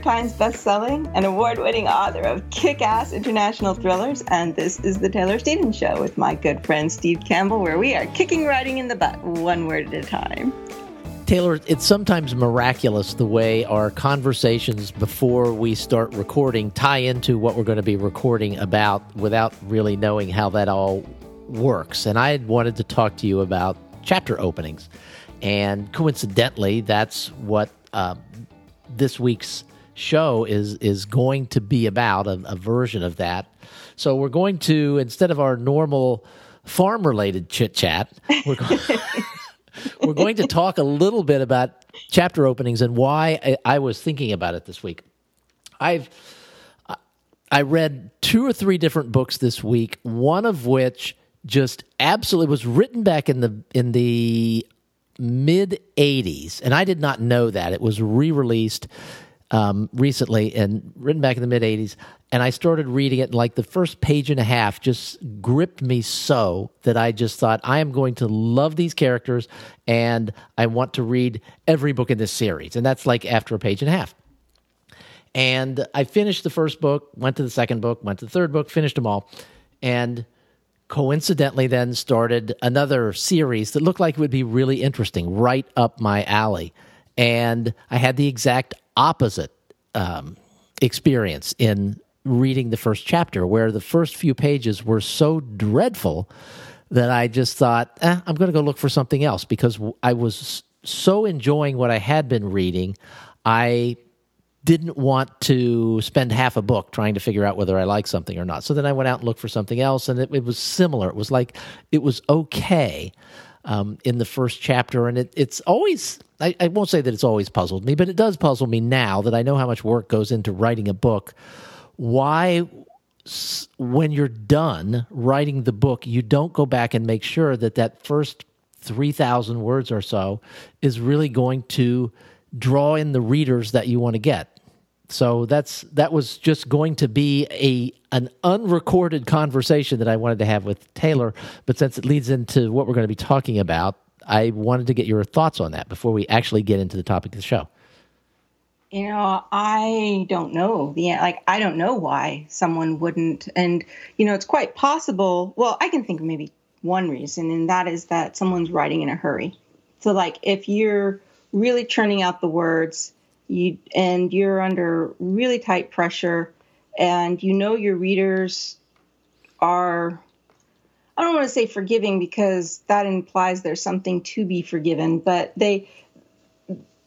York Times bestselling and award-winning author of kick-ass international thrillers, and this is the Taylor Stevens Show with my good friend Steve Campbell, where we are kicking writing in the butt one word at a time. Taylor, it's sometimes miraculous the way our conversations before we start recording tie into what we're going to be recording about without really knowing how that all works. And I had wanted to talk to you about chapter openings. And coincidentally, that's what uh, this week's show is is going to be about a, a version of that. So we're going to instead of our normal farm related chit chat, we're going, we're going to talk a little bit about chapter openings and why I, I was thinking about it this week. I've I read two or three different books this week, one of which just absolutely was written back in the in the mid 80s and i did not know that it was re-released um, recently and written back in the mid 80s and i started reading it like the first page and a half just gripped me so that i just thought i am going to love these characters and i want to read every book in this series and that's like after a page and a half and i finished the first book went to the second book went to the third book finished them all and coincidentally then started another series that looked like it would be really interesting, right up my alley. And I had the exact opposite um, experience in reading the first chapter, where the first few pages were so dreadful that I just thought, eh, I'm going to go look for something else because I was so enjoying what I had been reading. I didn't want to spend half a book trying to figure out whether I like something or not. So then I went out and looked for something else, and it, it was similar. It was like it was okay um, in the first chapter, and it, it's always. I, I won't say that it's always puzzled me, but it does puzzle me now that I know how much work goes into writing a book. Why, when you're done writing the book, you don't go back and make sure that that first three thousand words or so is really going to draw in the readers that you want to get. So that's that was just going to be a an unrecorded conversation that I wanted to have with Taylor, but since it leads into what we're going to be talking about, I wanted to get your thoughts on that before we actually get into the topic of the show. You know, I don't know the like I don't know why someone wouldn't and you know, it's quite possible, well, I can think of maybe one reason and that is that someone's writing in a hurry. So like if you're really churning out the words you and you're under really tight pressure and you know your readers are I don't want to say forgiving because that implies there's something to be forgiven, but they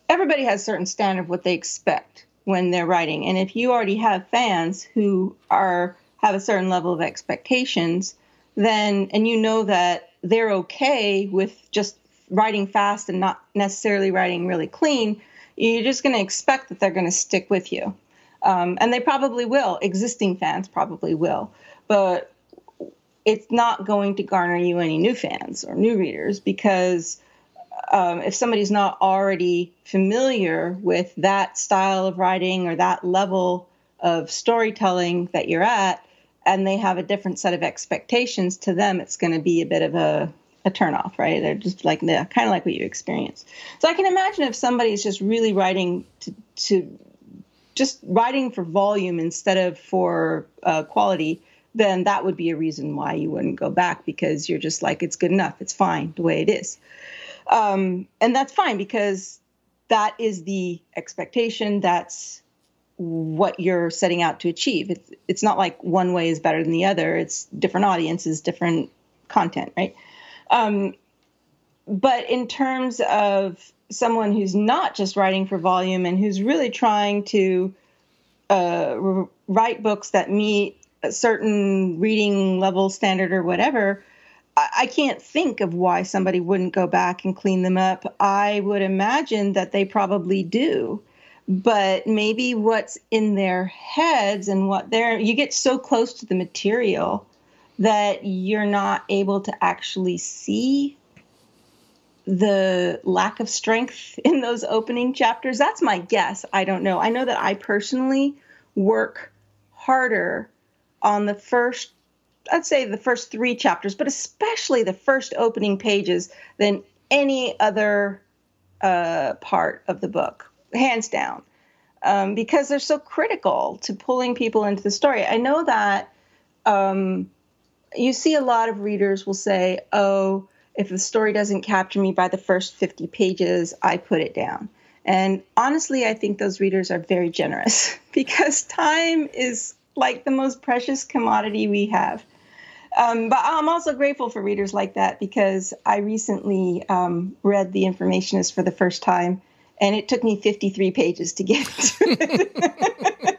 everybody has a certain standard of what they expect when they're writing. And if you already have fans who are have a certain level of expectations, then and you know that they're okay with just writing fast and not necessarily writing really clean, you're just going to expect that they're going to stick with you. Um, and they probably will. Existing fans probably will. But it's not going to garner you any new fans or new readers because um, if somebody's not already familiar with that style of writing or that level of storytelling that you're at, and they have a different set of expectations to them, it's going to be a bit of a a turnoff, right? They're just like the kind of like what you experience. So I can imagine if somebody's just really writing to, to just writing for volume instead of for uh, quality, then that would be a reason why you wouldn't go back because you're just like it's good enough, it's fine the way it is, um, and that's fine because that is the expectation. That's what you're setting out to achieve. It's it's not like one way is better than the other. It's different audiences, different content, right? Um, but in terms of someone who's not just writing for volume and who's really trying to uh, write books that meet a certain reading level standard or whatever, I-, can't think of why somebody wouldn't go back and clean them up. I would imagine that they probably do. but maybe what's in their heads and what they're you get so close to the material that you're not able to actually see the lack of strength in those opening chapters. That's my guess. I don't know. I know that I personally work harder on the first, I'd say the first three chapters, but especially the first opening pages than any other uh, part of the book, hands down, um, because they're so critical to pulling people into the story. I know that um, you see a lot of readers will say, oh, if the story doesn't capture me by the first 50 pages, I put it down. And honestly, I think those readers are very generous because time is like the most precious commodity we have. Um, but I'm also grateful for readers like that because I recently um, read The Informationist for the first time, and it took me 53 pages to get to it.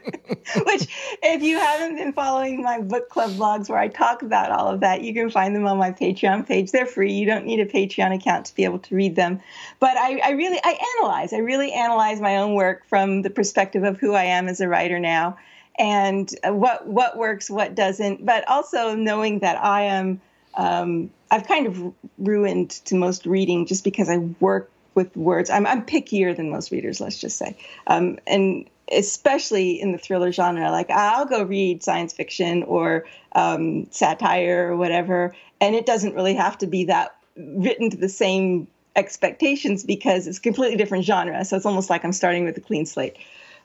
Which, if you haven't been following my book club blogs where I talk about all of that, you can find them on my Patreon page. They're free. You don't need a Patreon account to be able to read them. But I, I really, I analyze. I really analyze my own work from the perspective of who I am as a writer now, and what what works, what doesn't. But also knowing that I am. Um, I've kind of ruined to most reading just because I work with words. I'm, I'm pickier than most readers, let's just say. Um, and especially in the thriller genre. Like I'll go read science fiction or um, satire or whatever, and it doesn't really have to be that written to the same expectations because it's completely different genre. So it's almost like I'm starting with a clean slate.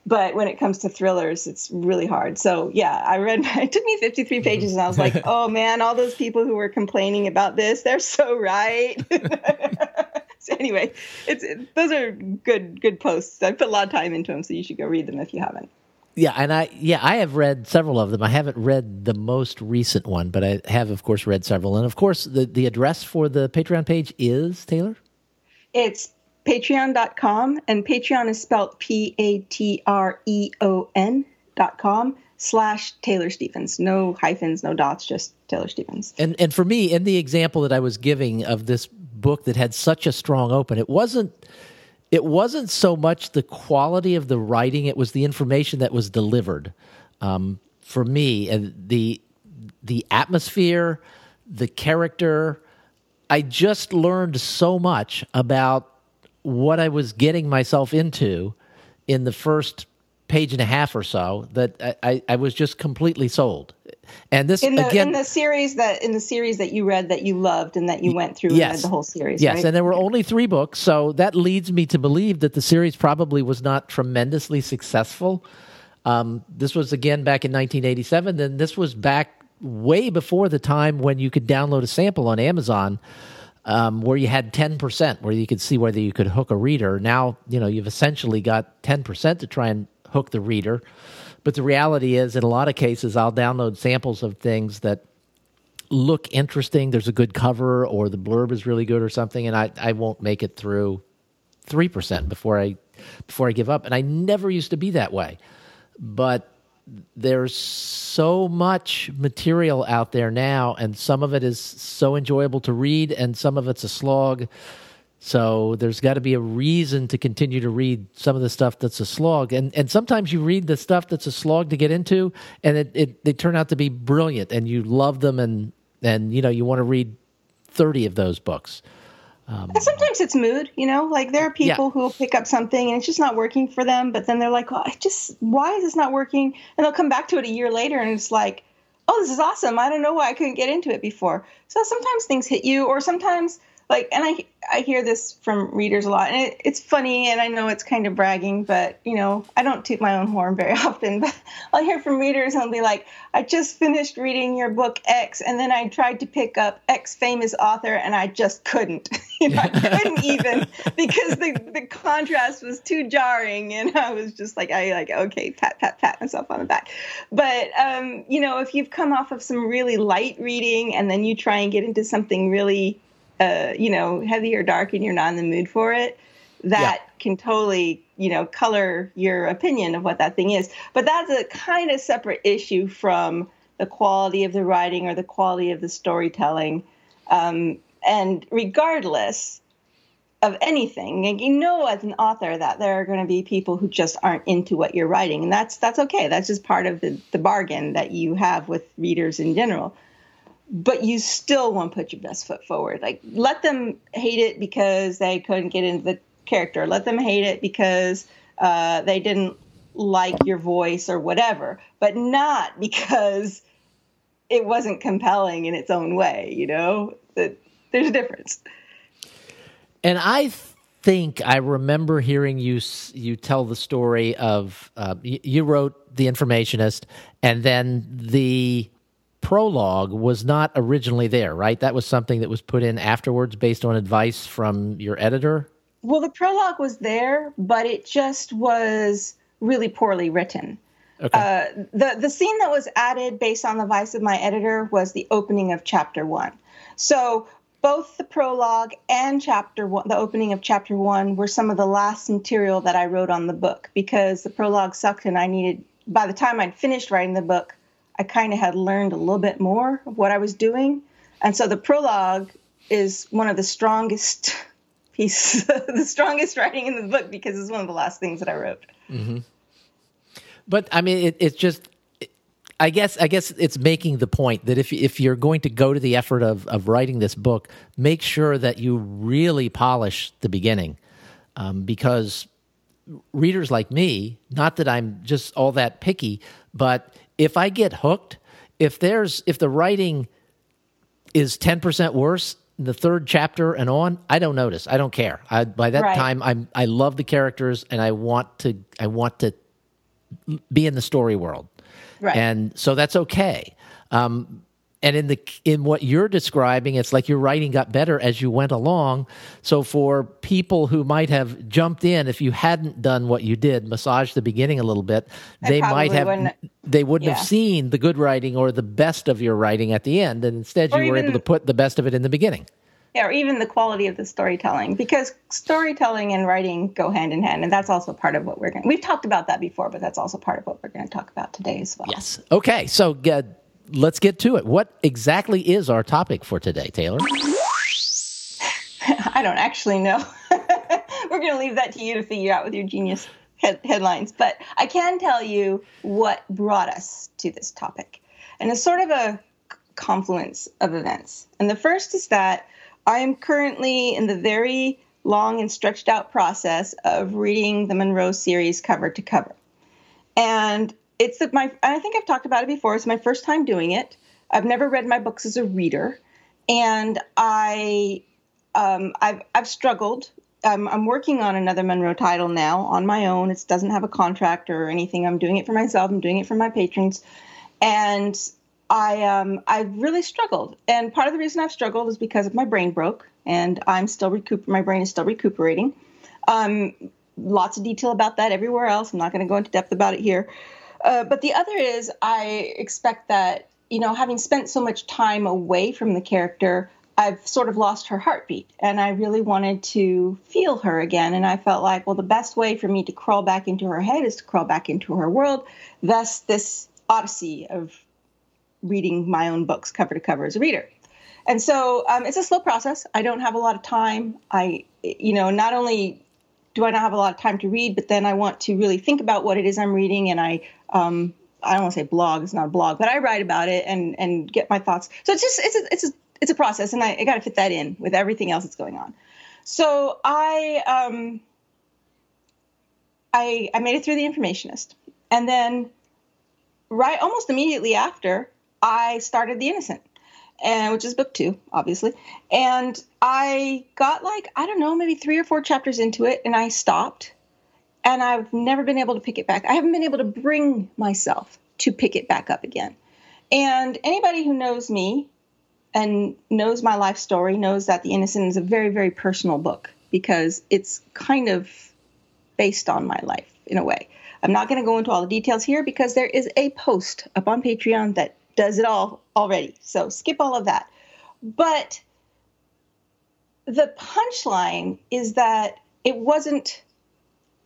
But when it comes to thrillers, it's really hard. So yeah, I read. It took me 53 mm-hmm. pages, and I was like, "Oh man, all those people who were complaining about this, they're so right." so anyway, it's it, those are good good posts. I put a lot of time into them, so you should go read them if you haven't. Yeah, and I yeah I have read several of them. I haven't read the most recent one, but I have of course read several. And of course, the the address for the Patreon page is Taylor. It's patreon.com and Patreon is spelled P A T R E O N dot com slash Taylor Stevens. No hyphens, no dots, just Taylor Stevens. And and for me, in the example that I was giving of this book that had such a strong open. It wasn't it wasn't so much the quality of the writing; it was the information that was delivered. Um, for me, and the the atmosphere, the character. I just learned so much about what I was getting myself into in the first page and a half or so that I, I was just completely sold. And this in the, again in the series that in the series that you read that you loved and that you went through yes, the whole series. Yes, right? and there were only three books, so that leads me to believe that the series probably was not tremendously successful. Um, this was again back in 1987, and this was back way before the time when you could download a sample on Amazon. Um, where you had 10%, where you could see whether you could hook a reader. Now, you know, you've essentially got 10% to try and hook the reader. But the reality is, in a lot of cases, I'll download samples of things that look interesting. There's a good cover, or the blurb is really good, or something, and I, I won't make it through three percent before I before I give up. And I never used to be that way, but there's so much material out there now, and some of it is so enjoyable to read, and some of it's a slog. So there's got to be a reason to continue to read some of the stuff that's a slog. And and sometimes you read the stuff that's a slog to get into and it, it they turn out to be brilliant and you love them and and you know you want to read 30 of those books. Um, sometimes it's mood, you know, like there are people yeah. who will pick up something and it's just not working for them, but then they're like, well, I just, why is this not working? And they'll come back to it a year later and it's like, oh, this is awesome. I don't know why I couldn't get into it before. So sometimes things hit you, or sometimes like and i i hear this from readers a lot and it, it's funny and i know it's kind of bragging but you know i don't toot my own horn very often but i'll hear from readers and be like i just finished reading your book x and then i tried to pick up x famous author and i just couldn't. You know i couldn't even because the, the contrast was too jarring and i was just like i like okay pat pat pat myself on the back. But um you know if you've come off of some really light reading and then you try and get into something really uh, you know, heavy or dark and you're not in the mood for it, that yeah. can totally, you know, color your opinion of what that thing is. But that's a kind of separate issue from the quality of the writing or the quality of the storytelling. Um, and regardless, of anything. And you know as an author that there are going to be people who just aren't into what you're writing. And that's that's okay. That's just part of the, the bargain that you have with readers in general. But you still want to put your best foot forward. Like let them hate it because they couldn't get into the character. Let them hate it because uh, they didn't like your voice or whatever, but not because it wasn't compelling in its own way, you know? That there's a difference. And I think I remember hearing you you tell the story of uh, you wrote The Informationist, and then the prologue was not originally there, right? That was something that was put in afterwards based on advice from your editor. Well, the prologue was there, but it just was really poorly written. Okay. Uh, the the scene that was added based on the advice of my editor was the opening of chapter one. So both the prologue and chapter one, the opening of chapter one, were some of the last material that I wrote on the book because the prologue sucked and I needed, by the time I'd finished writing the book, I kind of had learned a little bit more of what I was doing. And so the prologue is one of the strongest pieces, the strongest writing in the book because it's one of the last things that I wrote. Mm-hmm. But I mean, it, it's just I guess I guess it's making the point that if if you're going to go to the effort of of writing this book, make sure that you really polish the beginning, um, because readers like me, not that I'm just all that picky, but if I get hooked, if there's if the writing is ten percent worse the third chapter and on, I don't notice. I don't care. I, by that right. time, I'm I love the characters and I want to I want to be in the story world. Right. And so that's okay. Um, and in the in what you're describing it's like your writing got better as you went along so for people who might have jumped in if you hadn't done what you did massage the beginning a little bit they might have wouldn't, they wouldn't yeah. have seen the good writing or the best of your writing at the end and instead or you were able to put the best of it in the beginning yeah, or even the quality of the storytelling, because storytelling and writing go hand in hand, and that's also part of what we're going. We've talked about that before, but that's also part of what we're going to talk about today as well. Yes. Okay. So uh, let's get to it. What exactly is our topic for today, Taylor? I don't actually know. we're going to leave that to you to figure out with your genius head- headlines, but I can tell you what brought us to this topic, and it's sort of a confluence of events. And the first is that I am currently in the very long and stretched out process of reading the Monroe series cover to cover. And it's my I think I've talked about it before. It's my first time doing it. I've never read my books as a reader, and I um, I've I've struggled. I'm, I'm working on another Monroe title now on my own. It doesn't have a contract or anything. I'm doing it for myself. I'm doing it for my patrons, and I um I really struggled, and part of the reason I've struggled is because my brain broke, and I'm still recoup. My brain is still recuperating. Um, lots of detail about that everywhere else. I'm not going to go into depth about it here. Uh, but the other is I expect that you know having spent so much time away from the character, I've sort of lost her heartbeat, and I really wanted to feel her again. And I felt like, well, the best way for me to crawl back into her head is to crawl back into her world. Thus, this odyssey of reading my own books cover to cover as a reader. And so um, it's a slow process. I don't have a lot of time. I, you know, not only do I not have a lot of time to read, but then I want to really think about what it is I'm reading, and I, um, I don't want to say blog. It's not a blog, but I write about it and and get my thoughts. So it's just it's a it's a it's a process, and I, I got to fit that in with everything else that's going on. So I um, I I made it through the informationist, and then right almost immediately after I started The Innocent, and which is book two, obviously. And I got like, I don't know, maybe three or four chapters into it, and I stopped. And I've never been able to pick it back. I haven't been able to bring myself to pick it back up again. And anybody who knows me and knows my life story knows that The Innocent is a very, very personal book because it's kind of based on my life in a way. I'm not going to go into all the details here because there is a post up on Patreon that does it all already. So skip all of that. But the punchline is that it wasn't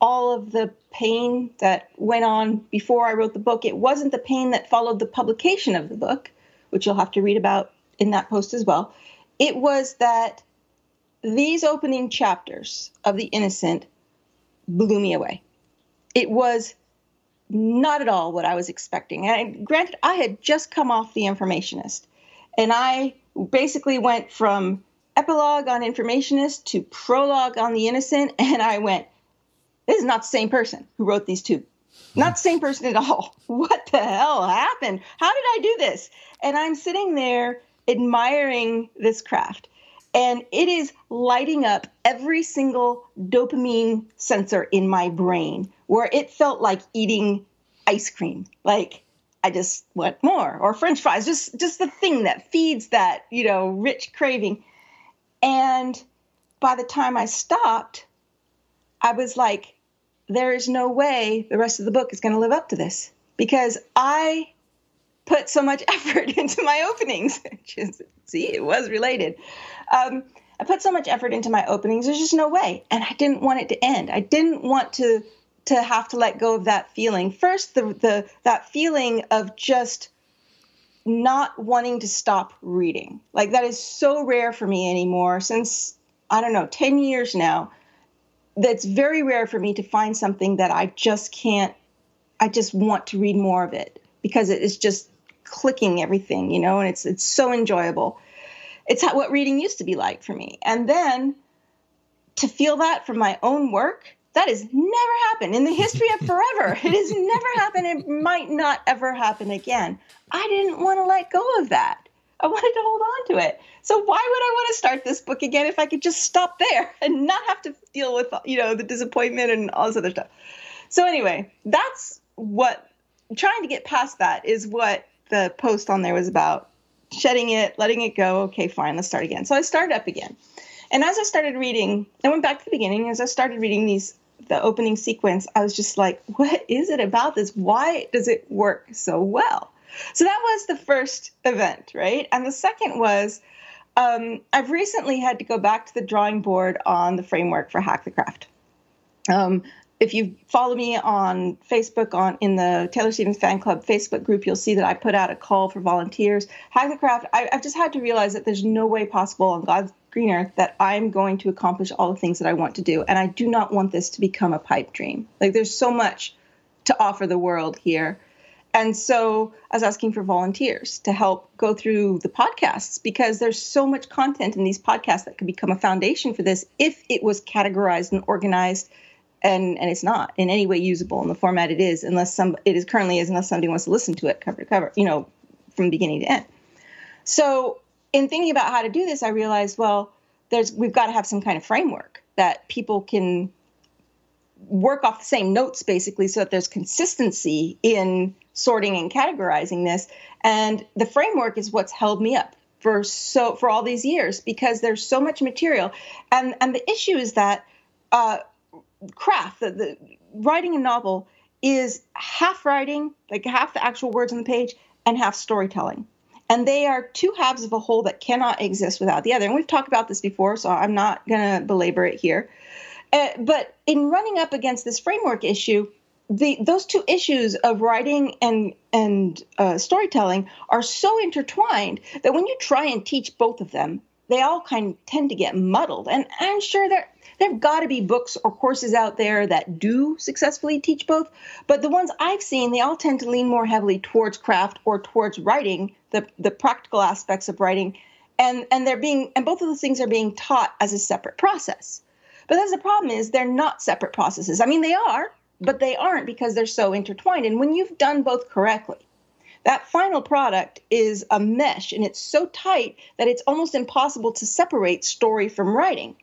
all of the pain that went on before I wrote the book. It wasn't the pain that followed the publication of the book, which you'll have to read about in that post as well. It was that these opening chapters of The Innocent blew me away. It was not at all what I was expecting. And granted, I had just come off The Informationist, and I basically went from epilogue on Informationist to prologue on The Innocent, and I went, this is not the same person who wrote these two. Not the same person at all. What the hell happened? How did I do this? And I'm sitting there admiring this craft and it is lighting up every single dopamine sensor in my brain where it felt like eating ice cream like i just want more or french fries just just the thing that feeds that you know rich craving and by the time i stopped i was like there is no way the rest of the book is going to live up to this because i put so much effort into my openings see it was related um, I put so much effort into my openings. There's just no way, and I didn't want it to end. I didn't want to to have to let go of that feeling. First, the the that feeling of just not wanting to stop reading. Like that is so rare for me anymore. Since I don't know, ten years now, that's very rare for me to find something that I just can't. I just want to read more of it because it is just clicking everything, you know, and it's it's so enjoyable it's what reading used to be like for me. And then to feel that from my own work, that has never happened in the history of forever. it has never happened. It might not ever happen again. I didn't want to let go of that. I wanted to hold on to it. So why would I want to start this book again if I could just stop there and not have to deal with you know the disappointment and all this other stuff? So anyway, that's what trying to get past that is what the post on there was about shedding it, letting it go. Okay, fine, let's start again. So I started up again. And as I started reading, I went back to the beginning. As I started reading these, the opening sequence, I was just like, what is it about this? Why does it work so well? So that was the first event, right? And the second was um, I've recently had to go back to the drawing board on the framework for Hack the Craft. Um, if you follow me on Facebook on in the Taylor Stevens Fan Club Facebook group, you'll see that I put out a call for volunteers. Hack the craft. I, I've just had to realize that there's no way possible on God's green earth that I'm going to accomplish all the things that I want to do, and I do not want this to become a pipe dream. Like there's so much to offer the world here. And so I was asking for volunteers to help go through the podcasts because there's so much content in these podcasts that could become a foundation for this if it was categorized and organized and and it's not in any way usable in the format it is unless some it is currently is unless somebody wants to listen to it cover to cover you know from beginning to end so in thinking about how to do this i realized well there's we've got to have some kind of framework that people can work off the same notes basically so that there's consistency in sorting and categorizing this and the framework is what's held me up for so for all these years because there's so much material and and the issue is that uh, craft, the, the writing a novel is half writing, like half the actual words on the page, and half storytelling. And they are two halves of a whole that cannot exist without the other. And we've talked about this before, so I'm not going to belabor it here. Uh, but in running up against this framework issue, the those two issues of writing and and uh, storytelling are so intertwined that when you try and teach both of them, they all kind of tend to get muddled. And I'm sure there there've got to be books or courses out there that do successfully teach both, but the ones I've seen, they all tend to lean more heavily towards craft or towards writing, the the practical aspects of writing, and and they're being and both of those things are being taught as a separate process. But that's the problem is they're not separate processes. I mean they are, but they aren't because they're so intertwined. And when you've done both correctly, that final product is a mesh and it's so tight that it's almost impossible to separate story from writing.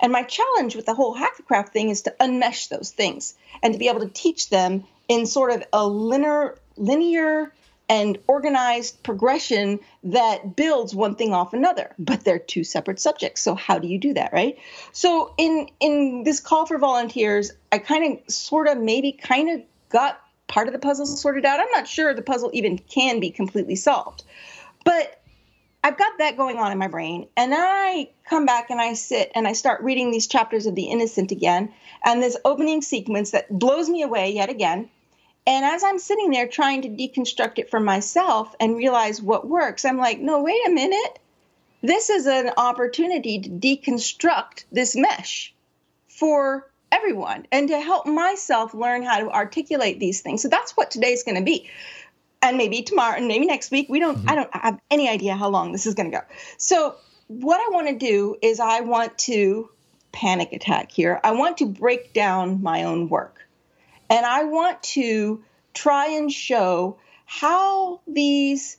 And my challenge with the whole hack the craft thing is to unmesh those things and to be able to teach them in sort of a linear, linear and organized progression that builds one thing off another but they're two separate subjects so how do you do that right so in in this call for volunteers i kind of sort of maybe kind of got part of the puzzle sorted out. I'm not sure the puzzle even can be completely solved. But I've got that going on in my brain. And I come back and I sit and I start reading these chapters of The Innocent again and this opening sequence that blows me away yet again. And as I'm sitting there trying to deconstruct it for myself and realize what works, I'm like, no, wait a minute. this is an opportunity to deconstruct this mesh for everyone and to help myself learn how to articulate these things. So that's what today's going to be. And maybe tomorrow and maybe next week. We don't mm-hmm. I don't have any idea how long this is going to go. So what I want to do is I want to panic attack here. I want to break down my own work. And I want to try and show how these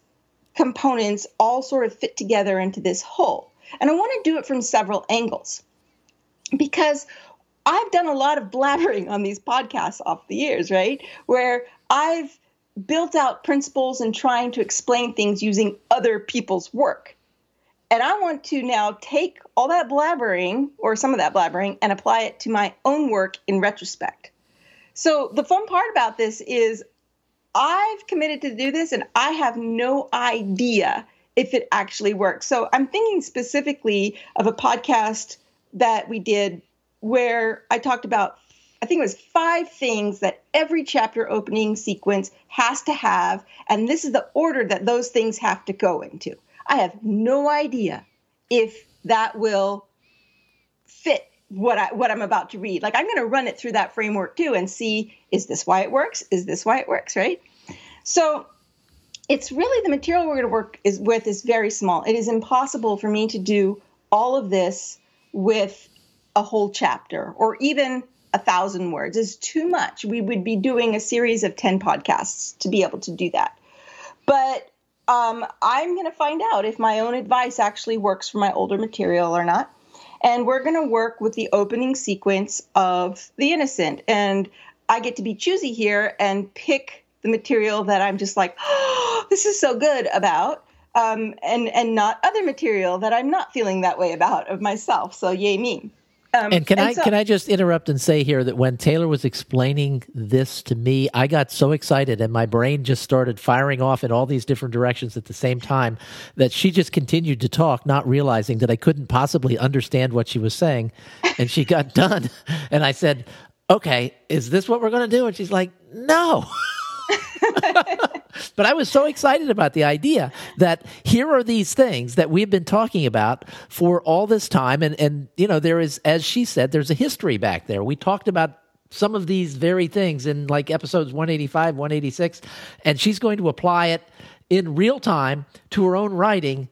components all sort of fit together into this whole. And I want to do it from several angles because I've done a lot of blabbering on these podcasts off the years, right? Where I've built out principles and trying to explain things using other people's work. And I want to now take all that blabbering or some of that blabbering and apply it to my own work in retrospect. So the fun part about this is I've committed to do this and I have no idea if it actually works. So I'm thinking specifically of a podcast that we did where I talked about, I think it was five things that every chapter opening sequence has to have. And this is the order that those things have to go into. I have no idea if that will fit what I what I'm about to read. Like I'm going to run it through that framework too and see is this why it works? Is this why it works, right? So it's really the material we're going to work is with is very small. It is impossible for me to do all of this with a whole chapter or even a thousand words is too much. We would be doing a series of 10 podcasts to be able to do that. But um, I'm going to find out if my own advice actually works for my older material or not. And we're going to work with the opening sequence of The Innocent. And I get to be choosy here and pick the material that I'm just like, oh, this is so good about. Um, and and not other material that I'm not feeling that way about of myself. So yay me. Um, and can and I so, can I just interrupt and say here that when Taylor was explaining this to me, I got so excited and my brain just started firing off in all these different directions at the same time that she just continued to talk, not realizing that I couldn't possibly understand what she was saying, and she got done, and I said, "Okay, is this what we're going to do?" And she's like, "No." but I was so excited about the idea that here are these things that we've been talking about for all this time. And, and, you know, there is, as she said, there's a history back there. We talked about some of these very things in like episodes 185, 186, and she's going to apply it in real time to her own writing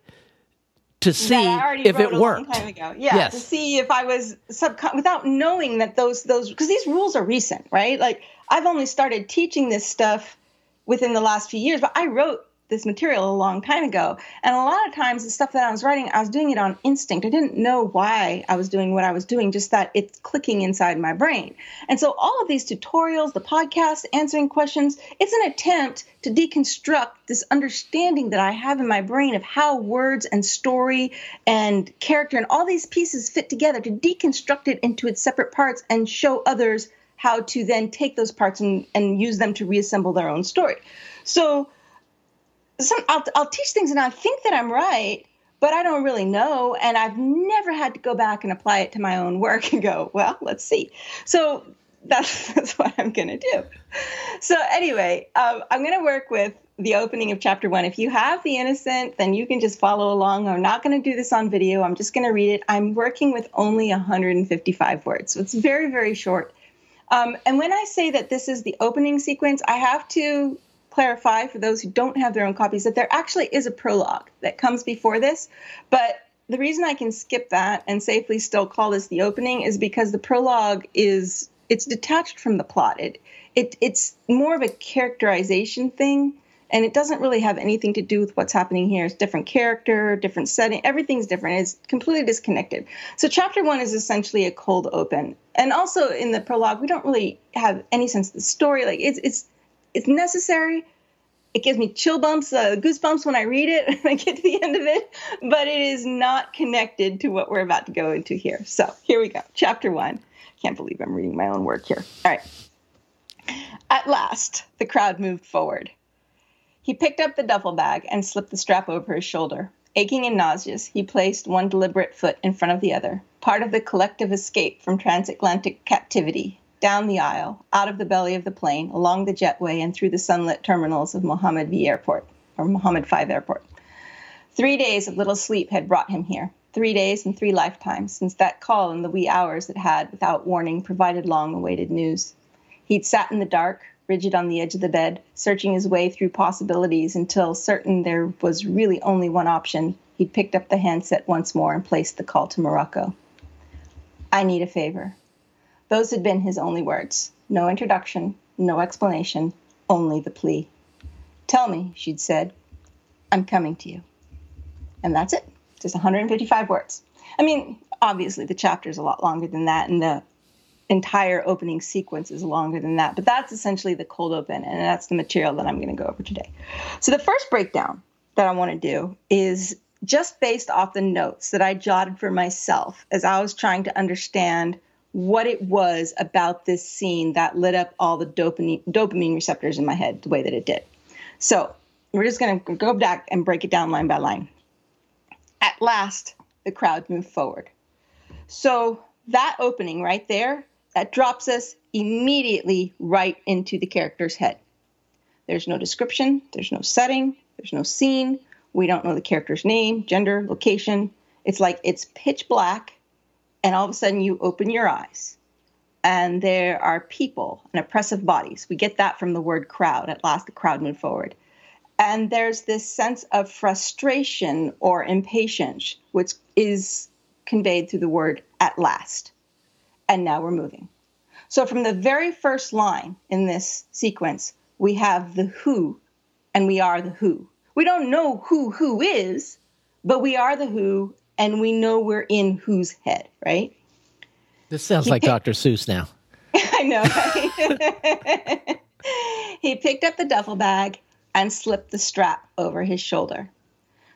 to see if it worked. Yeah, yes. to see if I was subcon- without knowing that those those because these rules are recent, right? Like I've only started teaching this stuff within the last few years, but I wrote this material a long time ago. And a lot of times, the stuff that I was writing, I was doing it on instinct. I didn't know why I was doing what I was doing, just that it's clicking inside my brain. And so, all of these tutorials, the podcast, answering questions, it's an attempt to deconstruct this understanding that I have in my brain of how words and story and character and all these pieces fit together, to deconstruct it into its separate parts and show others how to then take those parts and, and use them to reassemble their own story. So some, I'll, I'll teach things and I think that I'm right, but I don't really know. And I've never had to go back and apply it to my own work and go, well, let's see. So that's, that's what I'm going to do. So, anyway, um, I'm going to work with the opening of chapter one. If you have The Innocent, then you can just follow along. I'm not going to do this on video. I'm just going to read it. I'm working with only 155 words. So it's very, very short. Um, and when I say that this is the opening sequence, I have to clarify for those who don't have their own copies that there actually is a prologue that comes before this. But the reason I can skip that and safely still call this the opening is because the prologue is it's detached from the plot. It, it it's more of a characterization thing and it doesn't really have anything to do with what's happening here. It's different character, different setting, everything's different. It's completely disconnected. So chapter one is essentially a cold open, and also in the prologue, we don't really have any sense of the story. Like it's it's it's necessary. It gives me chill bumps, uh, goosebumps when I read it and I get to the end of it, but it is not connected to what we're about to go into here. So here we go, chapter one. Can't believe I'm reading my own work here. All right. At last, the crowd moved forward. He picked up the duffel bag and slipped the strap over his shoulder. Aching and nauseous, he placed one deliberate foot in front of the other, part of the collective escape from transatlantic captivity, down the aisle, out of the belly of the plane, along the jetway, and through the sunlit terminals of Mohammed V Airport, or Mohammed V Airport. Three days of little sleep had brought him here. Three days and three lifetimes since that call in the wee hours that had, without warning, provided long awaited news. He'd sat in the dark, rigid on the edge of the bed, searching his way through possibilities until certain there was really only one option. He'd picked up the handset once more and placed the call to Morocco. I need a favor. Those had been his only words. No introduction, no explanation, only the plea. Tell me, she'd said, I'm coming to you and that's it. Just 155 words. I mean, obviously the chapter is a lot longer than that, and the entire opening sequence is longer than that. But that's essentially the cold open, and that's the material that I'm going to go over today. So the first breakdown that I want to do is just based off the notes that I jotted for myself as I was trying to understand what it was about this scene that lit up all the dopamine dopamine receptors in my head the way that it did. So we're just going to go back and break it down line by line. At last, the crowd moved forward. So that opening right there, that drops us immediately right into the character's head. There's no description, there's no setting, there's no scene. We don't know the character's name, gender, location. It's like it's pitch black, and all of a sudden you open your eyes, and there are people and oppressive bodies. We get that from the word crowd. At last, the crowd moved forward. And there's this sense of frustration or impatience, which is conveyed through the word at last. And now we're moving. So, from the very first line in this sequence, we have the who, and we are the who. We don't know who who is, but we are the who, and we know we're in whose head, right? This sounds he like picked, Dr. Seuss now. I know. Right? he picked up the duffel bag and slipped the strap over his shoulder.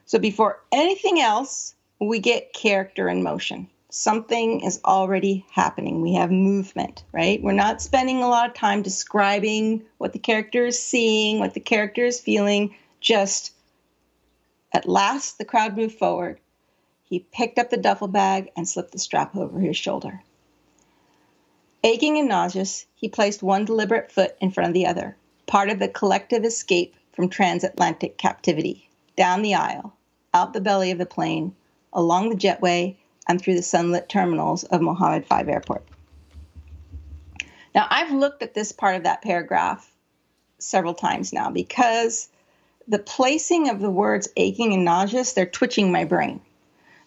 So before anything else, we get character in motion. Something is already happening. We have movement, right? We're not spending a lot of time describing what the character is seeing, what the character is feeling. Just at last, the crowd moved forward. He picked up the duffel bag and slipped the strap over his shoulder. Aching and nauseous, he placed one deliberate foot in front of the other, part of the collective escape from transatlantic captivity, down the aisle, out the belly of the plane, along the jetway, and through the sunlit terminals of Mohammed V Airport. Now, I've looked at this part of that paragraph several times now because the placing of the words aching and nauseous, they're twitching my brain.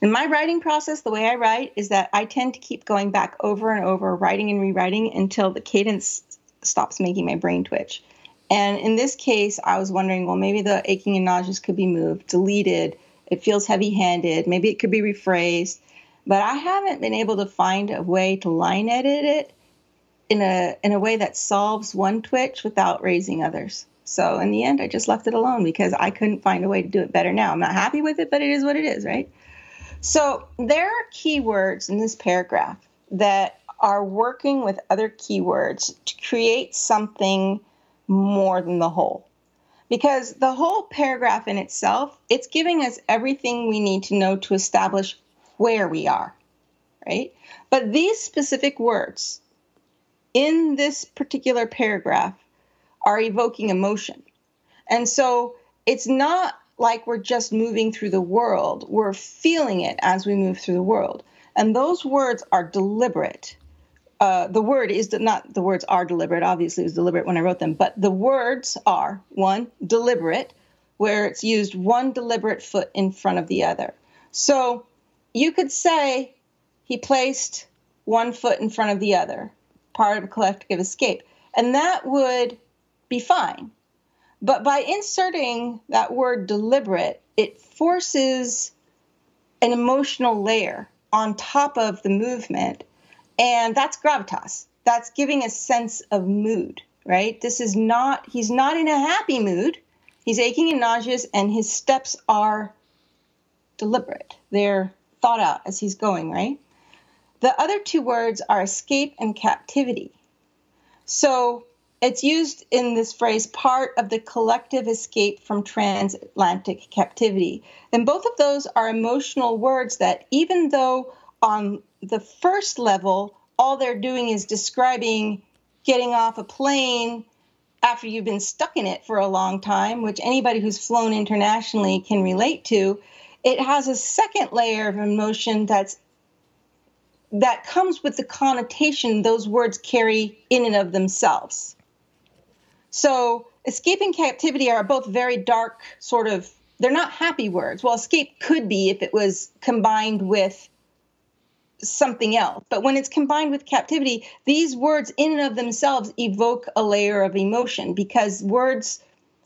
In my writing process, the way I write is that I tend to keep going back over and over, writing and rewriting until the cadence stops making my brain twitch. And in this case, I was wondering, well, maybe the aching and nauseous could be moved, deleted. It feels heavy handed. Maybe it could be rephrased. But I haven't been able to find a way to line edit it in a in a way that solves one twitch without raising others. So in the end, I just left it alone because I couldn't find a way to do it better now. I'm not happy with it, but it is what it is, right? So there are keywords in this paragraph that are working with other keywords to create something more than the whole. Because the whole paragraph in itself, it's giving us everything we need to know to establish where we are, right? But these specific words in this particular paragraph are evoking emotion. And so it's not like we're just moving through the world, we're feeling it as we move through the world. And those words are deliberate. Uh, the word is not the words are deliberate. Obviously, it was deliberate when I wrote them, but the words are one deliberate, where it's used one deliberate foot in front of the other. So you could say he placed one foot in front of the other, part of a collective escape, and that would be fine. But by inserting that word deliberate, it forces an emotional layer on top of the movement and that's gravitas. That's giving a sense of mood, right? This is not, he's not in a happy mood. He's aching and nauseous, and his steps are deliberate. They're thought out as he's going, right? The other two words are escape and captivity. So it's used in this phrase, part of the collective escape from transatlantic captivity. And both of those are emotional words that, even though on the first level, all they're doing is describing getting off a plane after you've been stuck in it for a long time, which anybody who's flown internationally can relate to. It has a second layer of emotion that's that comes with the connotation those words carry in and of themselves. So, escape and captivity are both very dark, sort of, they're not happy words. Well, escape could be if it was combined with something else. But when it's combined with captivity, these words in and of themselves evoke a layer of emotion because words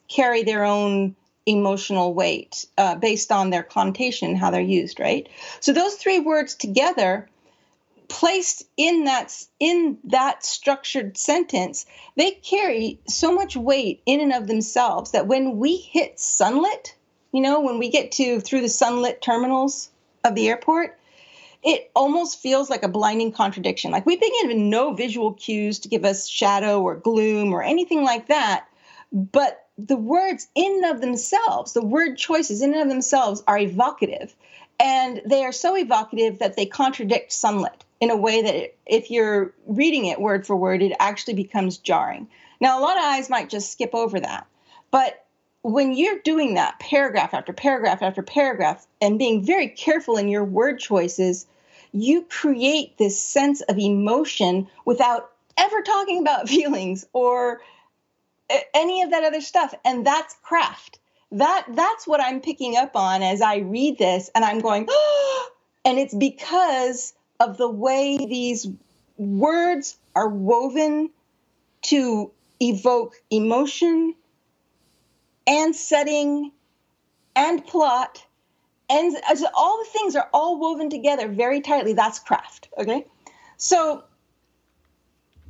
carry their own emotional weight uh, based on their connotation, how they're used, right? So those three words together placed in that in that structured sentence they carry so much weight in and of themselves that when we hit sunlit you know when we get to through the sunlit terminals of the airport it almost feels like a blinding contradiction like we've been given no visual cues to give us shadow or gloom or anything like that but the words in and of themselves the word choices in and of themselves are evocative and they are so evocative that they contradict sunlit in a way that if you're reading it word for word, it actually becomes jarring. Now, a lot of eyes might just skip over that. But when you're doing that paragraph after paragraph after paragraph and being very careful in your word choices, you create this sense of emotion without ever talking about feelings or any of that other stuff. And that's craft. That that's what I'm picking up on as I read this and I'm going, oh, and it's because of the way these words are woven to evoke emotion and setting and plot and all the things are all woven together very tightly that's craft okay so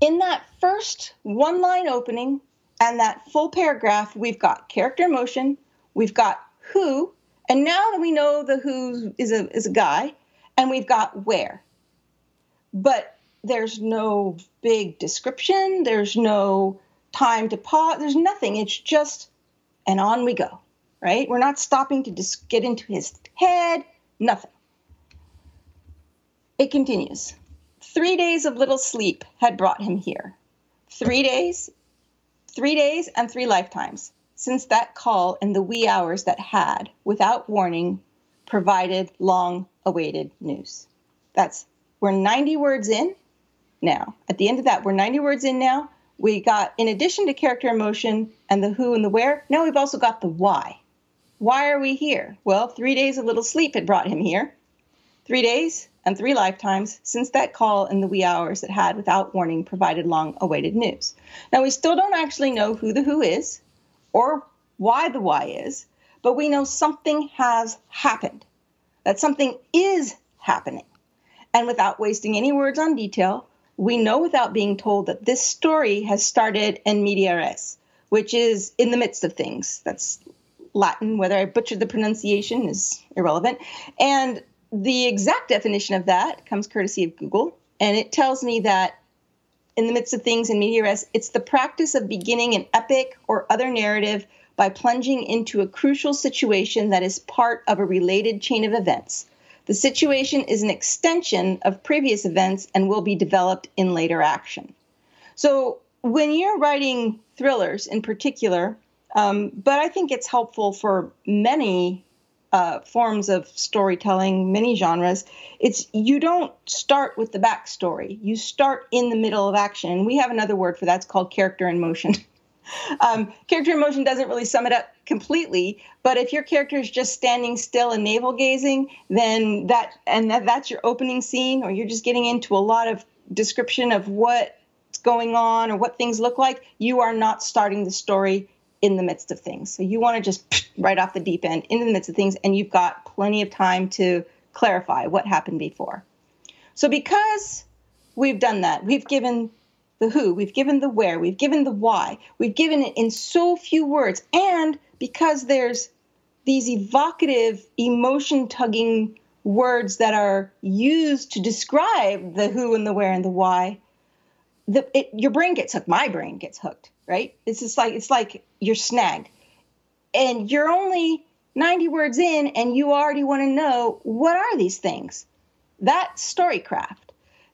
in that first one line opening and that full paragraph we've got character emotion we've got who and now that we know the who is a is a guy and we've got where but there's no big description, there's no time to pause, there's nothing. It's just, and on we go, right? We're not stopping to just get into his head, nothing. It continues. Three days of little sleep had brought him here. Three days, three days, and three lifetimes since that call in the wee hours that had, without warning, provided long awaited news. That's we're 90 words in now. At the end of that, we're 90 words in now. We got, in addition to character emotion and the who and the where, now we've also got the why. Why are we here? Well, three days of little sleep had brought him here. Three days and three lifetimes since that call in the wee hours that had, without warning, provided long awaited news. Now, we still don't actually know who the who is or why the why is, but we know something has happened, that something is happening. And without wasting any words on detail, we know without being told that this story has started in media res, which is in the midst of things. That's Latin. Whether I butchered the pronunciation is irrelevant. And the exact definition of that comes courtesy of Google. And it tells me that in the midst of things in media res, it's the practice of beginning an epic or other narrative by plunging into a crucial situation that is part of a related chain of events the situation is an extension of previous events and will be developed in later action. So, when you're writing thrillers in particular, um, but I think it's helpful for many uh, forms of storytelling, many genres. It's you don't start with the backstory. You start in the middle of action. We have another word for that. It's called character in motion. Um, character in motion doesn't really sum it up completely, but if your character is just standing still and navel gazing, then that and that, that's your opening scene, or you're just getting into a lot of description of what's going on or what things look like, you are not starting the story in the midst of things. So you want to just right off the deep end in the midst of things, and you've got plenty of time to clarify what happened before. So because we've done that, we've given the who, we've given the where, we've given the why, we've given it in so few words. And because there's these evocative, emotion tugging words that are used to describe the who and the where and the why, the, it, your brain gets hooked. My brain gets hooked, right? It's just like it's like you're snagged, and you're only 90 words in, and you already want to know what are these things. That storycraft,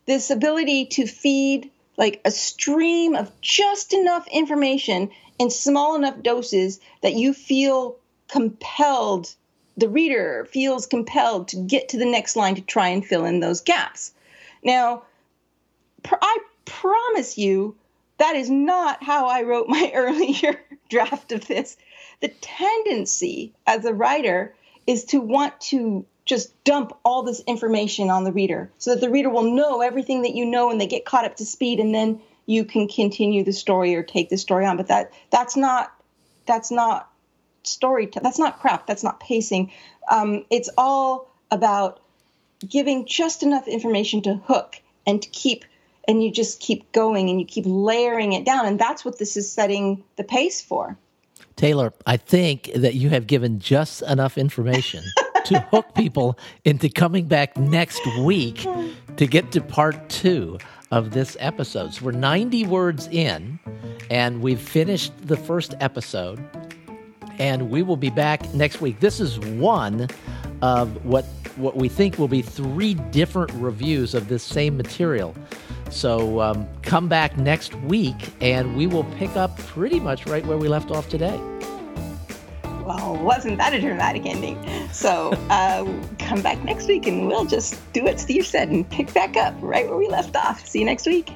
this ability to feed like a stream of just enough information in small enough doses that you feel compelled the reader feels compelled to get to the next line to try and fill in those gaps. Now, I promise you that is not how I wrote my earlier draft of this. The tendency as a writer is to want to just dump all this information on the reader so that the reader will know everything that you know and they get caught up to speed and then you can continue the story or take the story on but that that's not that's not story t- that's not craft that's not pacing um, it's all about giving just enough information to hook and to keep and you just keep going and you keep layering it down and that's what this is setting the pace for taylor i think that you have given just enough information to hook people into coming back next week to get to part two of this episode. So we're 90 words in, and we've finished the first episode, and we will be back next week. This is one of what what we think will be three different reviews of this same material. So um, come back next week, and we will pick up pretty much right where we left off today well, wasn't that a dramatic ending? So uh, come back next week and we'll just do what Steve said and pick back up right where we left off. See you next week.